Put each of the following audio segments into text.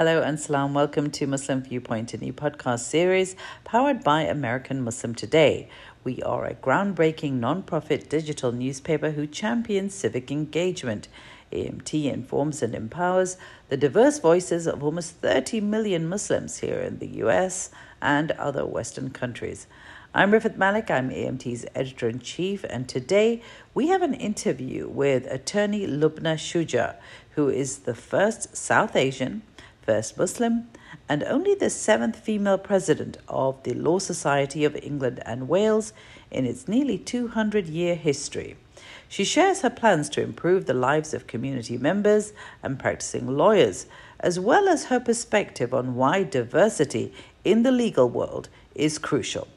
Hello and salam. Welcome to Muslim Viewpoint, a new podcast series powered by American Muslim Today. We are a groundbreaking non-profit digital newspaper who champions civic engagement. AMT informs and empowers the diverse voices of almost 30 million Muslims here in the US and other Western countries. I'm Rifat Malik, I'm AMT's editor in chief, and today we have an interview with attorney Lubna Shuja, who is the first South Asian, first Muslim, and only the seventh female president of the Law Society of England and Wales in its nearly 200 year history. She shares her plans to improve the lives of community members and practicing lawyers, as well as her perspective on why diversity in the legal world is crucial.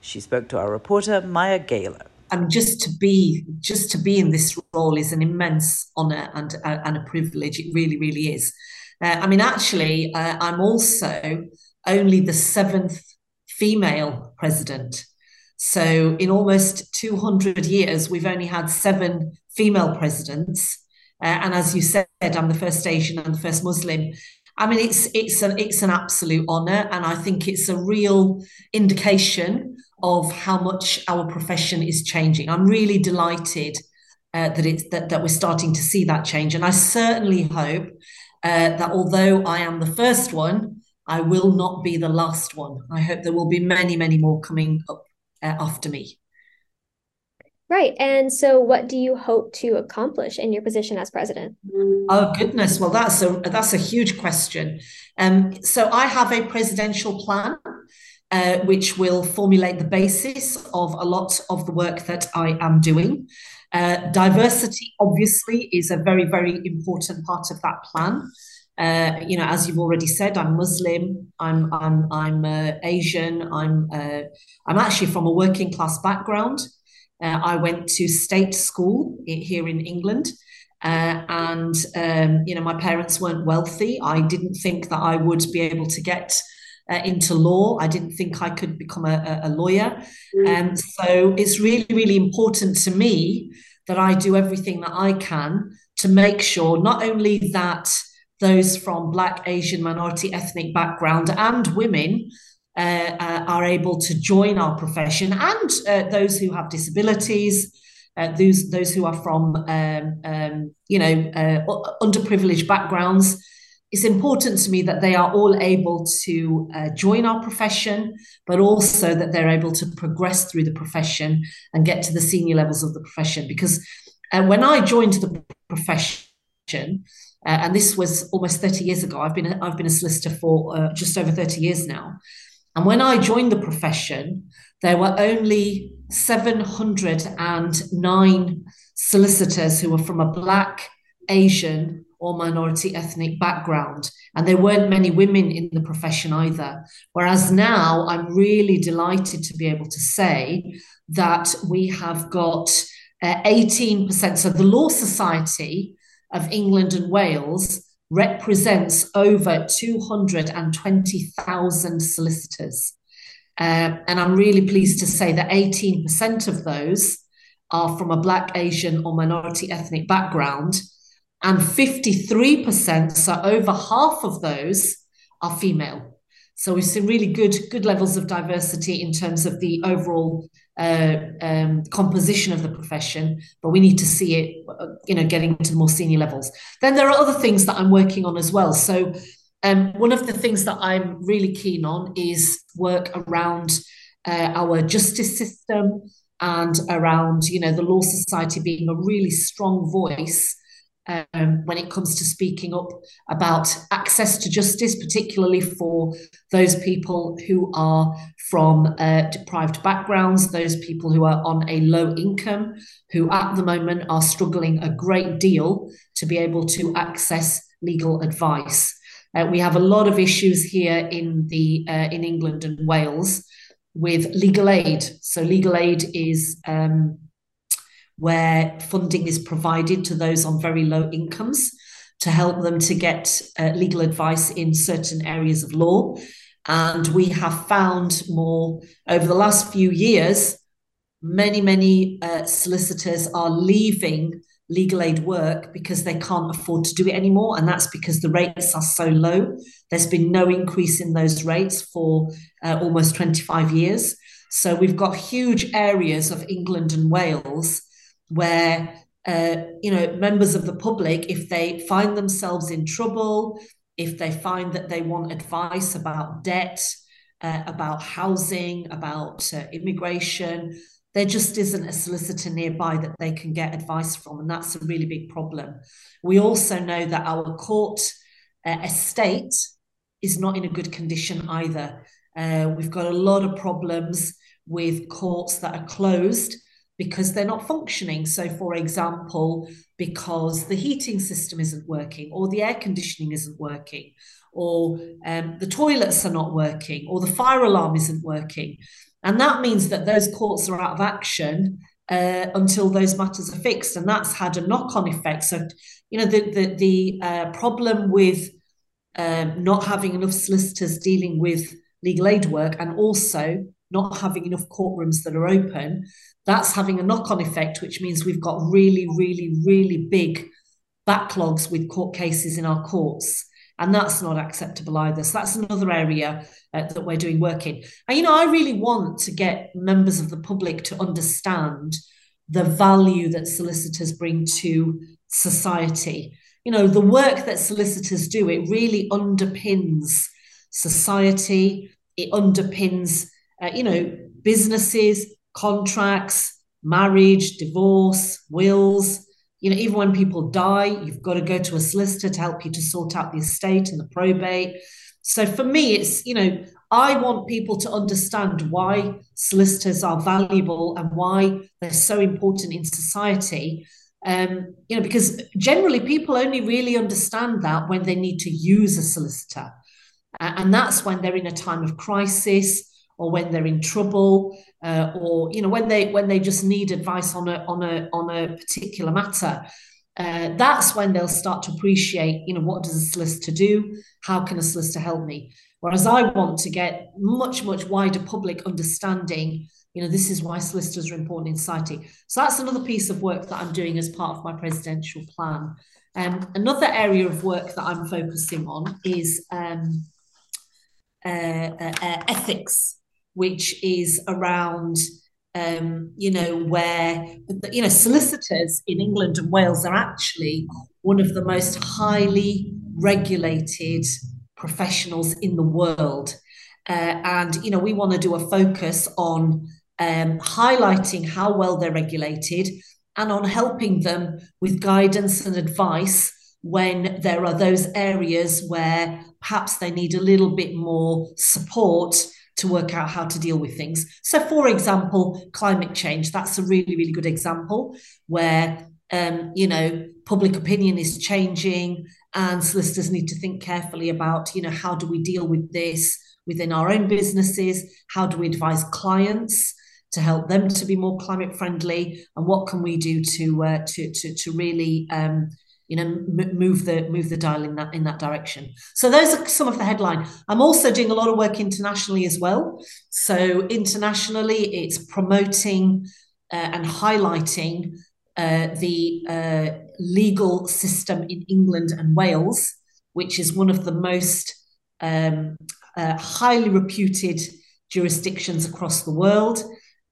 She spoke to our reporter, Maya Gayler. And just to be just to be in this role is an immense honour and and a privilege. It really, really is. Uh, I mean, actually, uh, I'm also only the seventh female president. So, in almost 200 years, we've only had seven female presidents. Uh, and as you said, I'm the first Asian and the first Muslim. I mean, it's it's an it's an absolute honour, and I think it's a real indication of how much our profession is changing. I'm really delighted uh, that it's that, that we're starting to see that change, and I certainly hope uh, that although I am the first one, I will not be the last one. I hope there will be many, many more coming up uh, after me. Right. And so what do you hope to accomplish in your position as president? Oh goodness. Well, that's a that's a huge question. Um, so I have a presidential plan uh, which will formulate the basis of a lot of the work that I am doing. Uh, diversity, obviously, is a very, very important part of that plan. Uh, you know, as you've already said, I'm Muslim. I'm I'm I'm uh, Asian. I'm uh, I'm actually from a working class background. Uh, I went to state school here in England, and um, you know, my parents weren't wealthy. I didn't think that I would be able to get uh, into law. I didn't think I could become a, a lawyer. And mm. um, so it's really, really important to me that I do everything that I can to make sure not only that those from Black, Asian, minority ethnic background and women uh, uh, are able to join our profession and uh, those who have disabilities. Uh, those those who are from um, um, you know uh, underprivileged backgrounds it's important to me that they are all able to uh, join our profession, but also that they're able to progress through the profession and get to the senior levels of the profession. Because uh, when I joined the profession, uh, and this was almost 30 years ago, I've been a, I've been a solicitor for uh, just over 30 years now. And when I joined the profession, there were only 709 solicitors who were from a Black, Asian, or minority ethnic background. And there weren't many women in the profession either. Whereas now I'm really delighted to be able to say that we have got uh, 18%. So the Law Society of England and Wales represents over 220,000 solicitors. Uh, and I'm really pleased to say that 18% of those are from a Black, Asian, or minority ethnic background and 53%, so over half of those are female. So we've seen really good good levels of diversity in terms of the overall uh, um, composition of the profession, but we need to see it, uh, you know, getting to more senior levels. Then there are other things that I'm working on as well. So um, one of the things that I'm really keen on is work around uh, our justice system and around, you know, the Law Society being a really strong voice um, when it comes to speaking up about access to justice, particularly for those people who are from uh, deprived backgrounds, those people who are on a low income, who at the moment are struggling a great deal to be able to access legal advice. Uh, we have a lot of issues here in the uh, in England and Wales with legal aid. So legal aid is um, where funding is provided to those on very low incomes to help them to get uh, legal advice in certain areas of law. And we have found more over the last few years, many, many uh, solicitors are leaving legal aid work because they can't afford to do it anymore. And that's because the rates are so low. There's been no increase in those rates for uh, almost 25 years. So we've got huge areas of England and Wales where uh, you know members of the public, if they find themselves in trouble, if they find that they want advice about debt, uh, about housing, about uh, immigration, there just isn't a solicitor nearby that they can get advice from. And that's a really big problem. We also know that our court uh, estate is not in a good condition either. Uh, we've got a lot of problems with courts that are closed because they're not functioning. So, for example, because the heating system isn't working, or the air conditioning isn't working, or um, the toilets are not working, or the fire alarm isn't working. And that means that those courts are out of action uh, until those matters are fixed. And that's had a knock on effect. So, you know, the, the, the uh, problem with um, not having enough solicitors dealing with legal aid work and also not having enough courtrooms that are open, that's having a knock on effect, which means we've got really, really, really big backlogs with court cases in our courts. And that's not acceptable either. So that's another area uh, that we're doing work in. And, you know, I really want to get members of the public to understand the value that solicitors bring to society. You know, the work that solicitors do, it really underpins society, it underpins, uh, you know, businesses, contracts, marriage, divorce, wills. You know, even when people die, you've got to go to a solicitor to help you to sort out the estate and the probate. So for me, it's, you know, I want people to understand why solicitors are valuable and why they're so important in society. Um, you know, because generally people only really understand that when they need to use a solicitor. Uh, and that's when they're in a time of crisis or when they're in trouble uh, or you know when they when they just need advice on a on a on a particular matter uh, that's when they'll start to appreciate you know what does a solicitor do? How can a solicitor help me? Whereas i want to get much much wider public understanding you know this is why solicitors are important in society. So that's another piece of work that i'm doing as part of my presidential plan. Um, another area of work that i'm focusing on is um, uh, uh, uh ethics which is around um, you know, where, you know, solicitors in England and Wales are actually one of the most highly regulated professionals in the world. Uh, and, you know, we want to do a focus on um, highlighting how well they're regulated and on helping them with guidance and advice when there are those areas where perhaps they need a little bit more support to work out how to deal with things. So, for example, climate change, that's a really, really good example where, um, you know, public opinion is changing and solicitors need to think carefully about, you know, how do we deal with this within our own businesses? How do we advise clients? To help them to be more climate friendly, and what can we do to uh, to, to to really um, you know m- move the move the dial in that in that direction. So those are some of the headline. I'm also doing a lot of work internationally as well. So internationally it's promoting uh, and highlighting uh, the uh, legal system in england and wales which is one of the most um, uh, highly reputed jurisdictions across the world.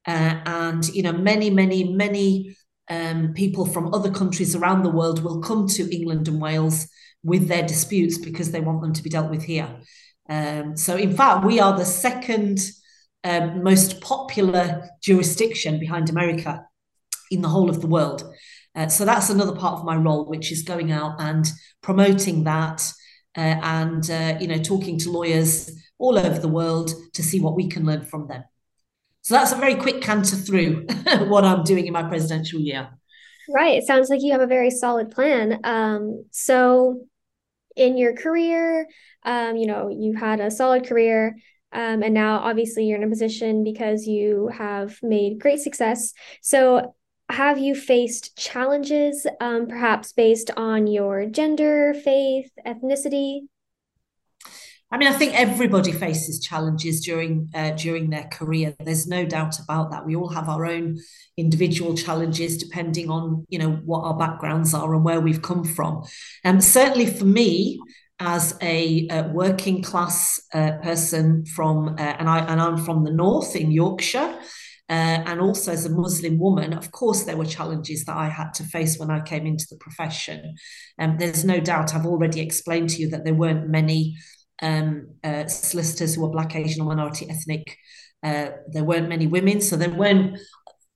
Uh, and you know many many many um, people from other countries around the world will come to England and Wales with their disputes because they want them to be dealt with here. Um, so, in fact, we are the second um, most popular jurisdiction behind America in the whole of the world. Uh, so that's another part of my role, which is going out and promoting that, uh, and uh, you know, talking to lawyers all over the world to see what we can learn from them. So that's a very quick canter through what I'm doing in my presidential year. Right. It sounds like you have a very solid plan. Um, so, in your career, um, you know, you had a solid career. Um, and now, obviously, you're in a position because you have made great success. So, have you faced challenges, um, perhaps based on your gender, faith, ethnicity? I mean, I think everybody faces challenges during uh, during their career. There's no doubt about that. We all have our own individual challenges, depending on you know what our backgrounds are and where we've come from. And um, certainly for me, as a, a working class uh, person from, uh, and I and I'm from the north in Yorkshire. Uh, and also as a Muslim woman, of course, there were challenges that I had to face when I came into the profession. And um, there's no doubt I've already explained to you that there weren't many um, uh, solicitors who were black, Asian, or minority ethnic. Uh, there weren't many women, so there weren't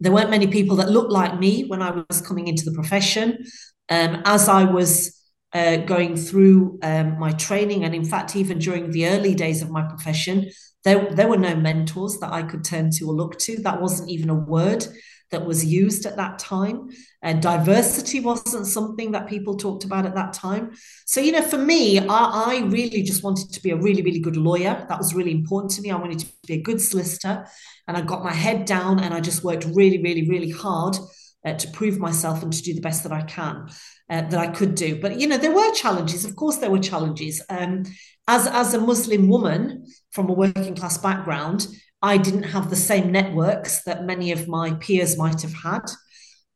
there weren't many people that looked like me when I was coming into the profession. Um, as I was uh, going through um, my training, and in fact, even during the early days of my profession, there there were no mentors that I could turn to or look to. That wasn't even a word that was used at that time. And diversity wasn't something that people talked about at that time. So, you know, for me, I, I, really just wanted to be a really, really good lawyer. That was really important to me. I wanted to be a good solicitor. And I got my head down and I just worked really, really, really hard uh, to prove myself and to do the best that I can, uh, that I could do. But, you know, there were challenges. Of course, there were challenges. Um, as, as a Muslim woman from a working class background, I didn't have the same networks that many of my peers might have had.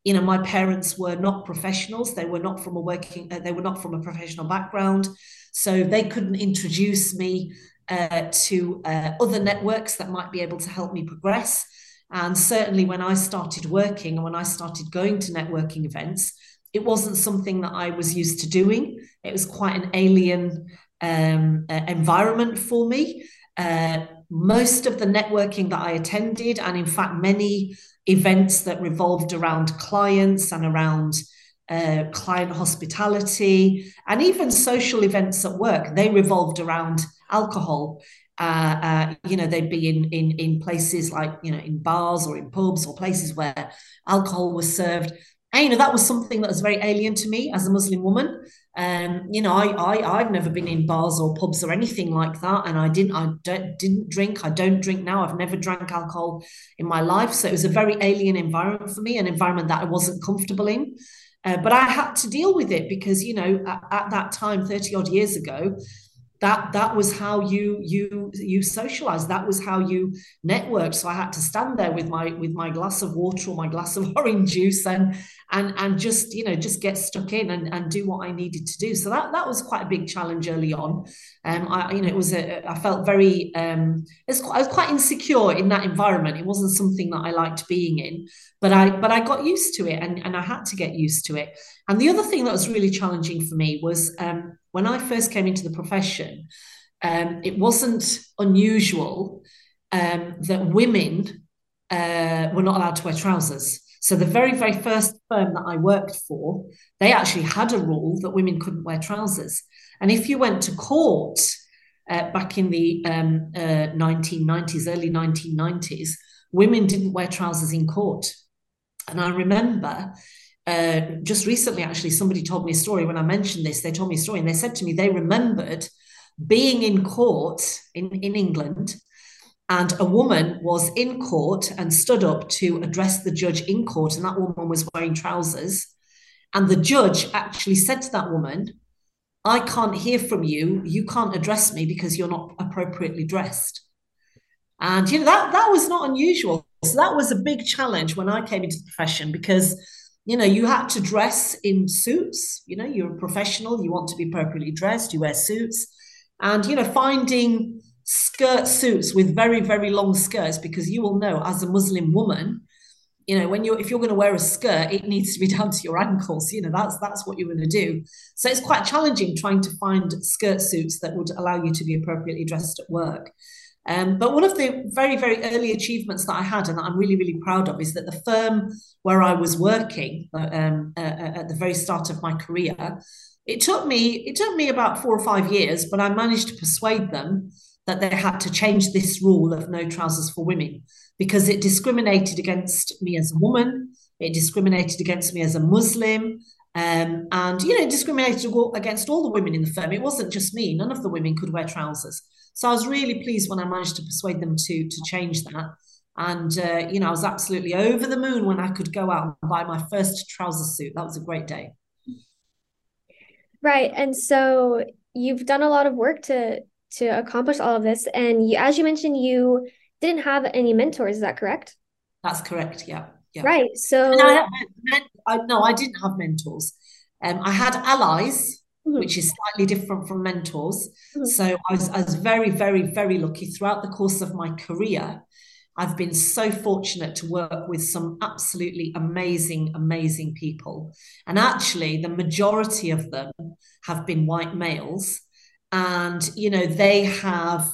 You know, my parents were not professionals. They were not from a working. Uh, they were not from a professional background, so they couldn't introduce me uh, to uh, other networks that might be able to help me progress. And certainly, when I started working and when I started going to networking events, it wasn't something that I was used to doing. It was quite an alien um, uh, environment for me. Uh, most of the networking that I attended, and in fact, many events that revolved around clients and around uh, client hospitality, and even social events at work, they revolved around alcohol. Uh, uh, you know, they'd be in, in in places like you know in bars or in pubs or places where alcohol was served. And you know that was something that was very alien to me as a Muslim woman. Um, you know, I, I I've never been in bars or pubs or anything like that, and I didn't I don't didn't drink. I don't drink now. I've never drank alcohol in my life, so it was a very alien environment for me, an environment that I wasn't comfortable in. Uh, but I had to deal with it because you know at, at that time, thirty odd years ago, that that was how you you you socialized. That was how you networked. So i had to stand there with my with my glass of water or my glass of orange juice and and and just you know just get stuck in and, and do what i needed to do. So that that was quite a big challenge early on. Um i you know it was a i felt very um quite, i was quite insecure in that environment. It wasn't something that i liked being in but i but i got used to it and and i had to get used to it. And the other thing that was really challenging for me was um when I first came into the profession, um, it wasn't unusual um, that women uh, were not allowed to wear trousers. So the very, very first firm that I worked for, they actually had a rule that women couldn't wear trousers. And if you went to court uh, back in the um, uh, 1990s, early 1990s, women didn't wear trousers in court. And I remember uh, just recently, actually, somebody told me a story when I mentioned this. They told me a story and they said to me they remembered being in court in, in England and a woman was in court and stood up to address the judge in court, and that woman was wearing trousers. And the judge actually said to that woman, I can't hear from you. You can't address me because you're not appropriately dressed. And you know that that was not unusual. So that was a big challenge when I came into the profession because you know, you had to dress in suits. You know, you're a professional, you want to be appropriately dressed, you wear suits. And, you know, finding skirt suits with very, very long skirts, because you will know as a Muslim woman, you know, when you're if you're going to wear a skirt, it needs to be down to your ankles. You know, that's that's what you're going to do. So it's quite challenging trying to find skirt suits that would allow you to be appropriately dressed at work. Um, but one of the very, very early achievements that I had and that I'm really, really proud of is that the firm where I was working uh, um, uh, uh, at the very start of my career, it took me it took me about four or five years, but I managed to persuade them that they had to change this rule of no trousers for women because it discriminated against me as a woman, it discriminated against me as a Muslim, um, and you know, discriminated against all the women in the firm. It wasn't just me; none of the women could wear trousers. So I was really pleased when I managed to persuade them to to change that. And uh, you know, I was absolutely over the moon when I could go out and buy my first trouser suit. That was a great day. Right, and so you've done a lot of work to to accomplish all of this. And you, as you mentioned, you didn't have any mentors. Is that correct? That's correct. Yeah. Yeah. Right. So I, I, no, I didn't have mentors. Um, I had allies, mm-hmm. which is slightly different from mentors. Mm-hmm. So I was, I was very, very, very lucky throughout the course of my career. I've been so fortunate to work with some absolutely amazing, amazing people. And actually, the majority of them have been white males. And, you know, they have,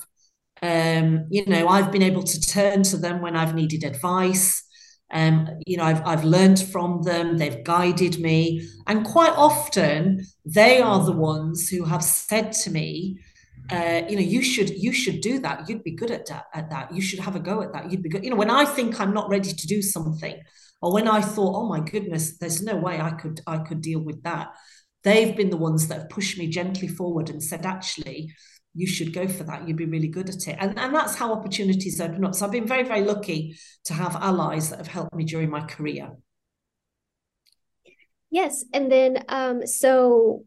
um, you know, I've been able to turn to them when I've needed advice. Um, you know, I've, I've learned from them, they've guided me. And quite often, they are the ones who have said to me, uh, you know, you should you should do that. You'd be good at that, at that. You should have a go at that. You'd be good. You know, when I think I'm not ready to do something, or when I thought, oh my goodness, there's no way I could I could deal with that. They've been the ones that have pushed me gently forward and said, actually, you should go for that. You'd be really good at it. And, and that's how opportunities open up. So I've been very, very lucky to have allies that have helped me during my career. Yes. And then, um, so,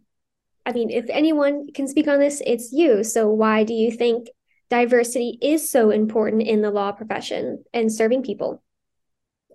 I mean, if anyone can speak on this, it's you. So why do you think diversity is so important in the law profession and serving people?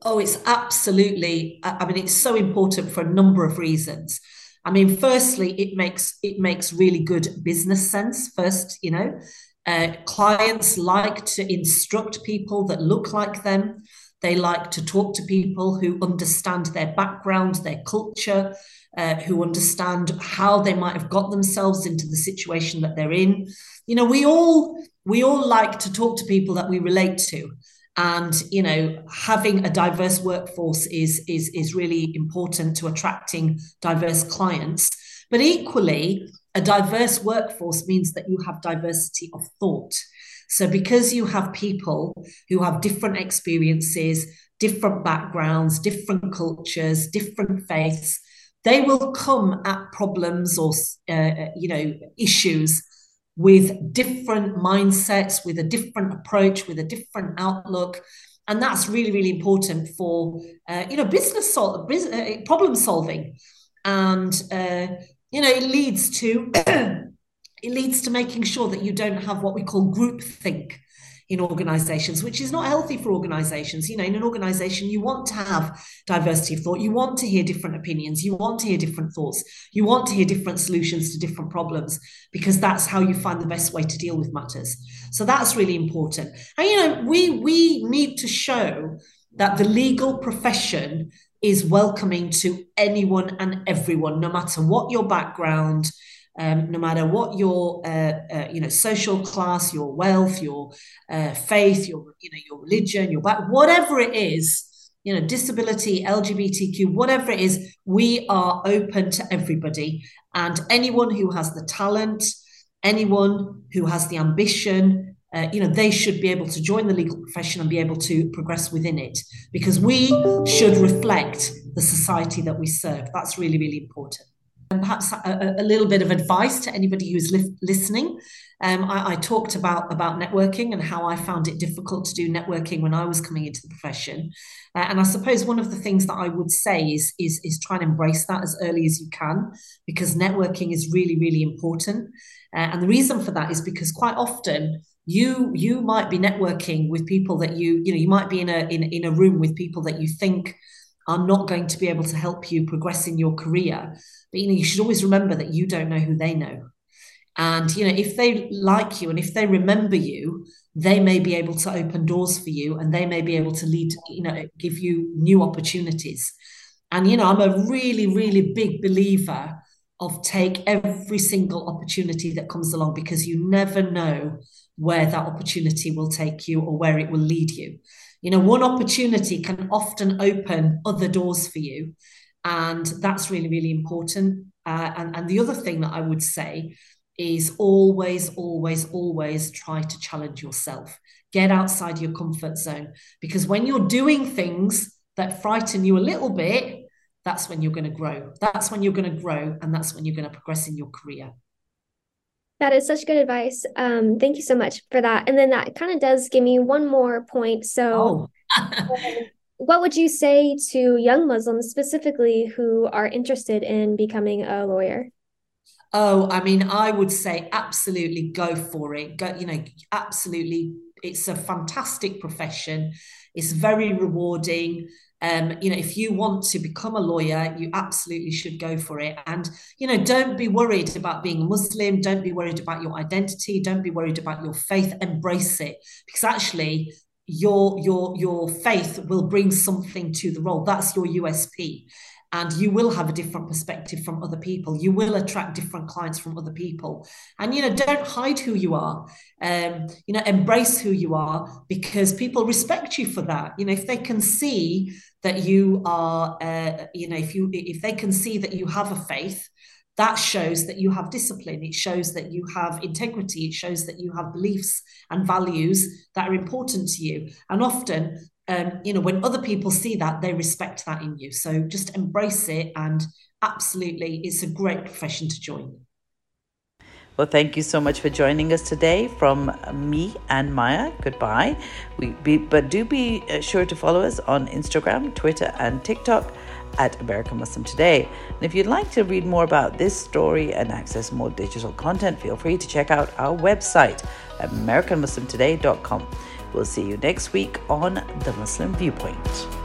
Oh, it's absolutely, I mean, it's so important for a number of reasons. I mean, firstly, it makes it makes really good business sense. First, you know, uh, clients like to instruct people that look like them. They like to talk to people who understand their background, their culture, uh, who understand how they might have got themselves into the situation that they're in. You know, we all we all like to talk to people that we relate to and you know having a diverse workforce is is is really important to attracting diverse clients. But equally a diverse workforce means that you have diversity of thought. So because you have people who have different experiences different backgrounds different cultures different faiths they will come at problems or uh, you know issues with different mindsets, with a different approach, with a different outlook. And that's really, really important for, uh, you know, business, sol- business uh, problem solving. And, uh, you know, it leads to, it leads to making sure that you don't have what we call group think in organizations, which is not healthy for organizations. You know, in an organization, you want to have diversity of thought, you want to hear different opinions, you want to hear different thoughts, you want to hear different solutions to different problems, because that's how you find the best way to deal with matters. So that's really important. And you know, we we need to show that the legal profession is welcoming to anyone and everyone, no matter what your background, um, no matter what your uh, uh, you know social class, your wealth, your uh, faith, your you know your religion, your back, whatever it is, you know disability, LGBTQ, whatever it is, we are open to everybody. And anyone who has the talent, anyone who has the ambition. Uh, you know they should be able to join the legal profession and be able to progress within it. Because we should reflect the society that we serve. That's really really important and perhaps a, a, little bit of advice to anybody who's li- listening. Um, I, I, talked about about networking and how I found it difficult to do networking when I was coming into the profession. Uh, and I suppose one of the things that I would say is, is is try and embrace that as early as you can, because networking is really really important. Uh, and the reason for that is because quite often you you might be networking with people that you you know you might be in a in, in a room with people that you think are not going to be able to help you progress in your career. But you know, you should always remember that you don't know who they know. And you know, if they like you and if they remember you, they may be able to open doors for you and they may be able to lead, you know, give you new opportunities. And you know, I'm a really, really big believer of take every single opportunity that comes along because you never know where that opportunity will take you or where it will lead you. You know, one opportunity can often open other doors for you. And that's really, really important. Uh, and, and the other thing that I would say is always, always, always try to challenge yourself. Get outside your comfort zone. Because when you're doing things that frighten you a little bit, that's when you're going to grow. That's when you're going to grow. And that's when you're going to progress in your career. That is such good advice. Um, thank you so much for that. And then that kind of does give me one more point. So, oh. what would you say to young Muslims specifically who are interested in becoming a lawyer? Oh, I mean, I would say absolutely go for it. Go, you know, absolutely. It's a fantastic profession. It's very rewarding. Um, you know, if you want to become a lawyer, you absolutely should go for it. And, you know, don't be worried about being Muslim. Don't be worried about your identity. Don't be worried about your faith. Embrace it because actually your your your faith will bring something to the role. That's your USP and you will have a different perspective from other people. You will attract different clients from other people. And you know don't hide who you are. Um, you know embrace who you are because people respect you for that. You know if they can see that you are uh, you know if you if they can see that you have a faith that shows that you have discipline. It shows that you have integrity. It shows that you have beliefs and values that are important to you. And often um, you know, when other people see that, they respect that in you. So just embrace it. And absolutely, it's a great profession to join. Well, thank you so much for joining us today from me and Maya. Goodbye. We be, but do be uh, sure to follow us on Instagram, Twitter, and TikTok at American Muslim Today. And if you'd like to read more about this story and access more digital content, feel free to check out our website, AmericanMuslimToday.com. We'll see you next week on The Muslim Viewpoint.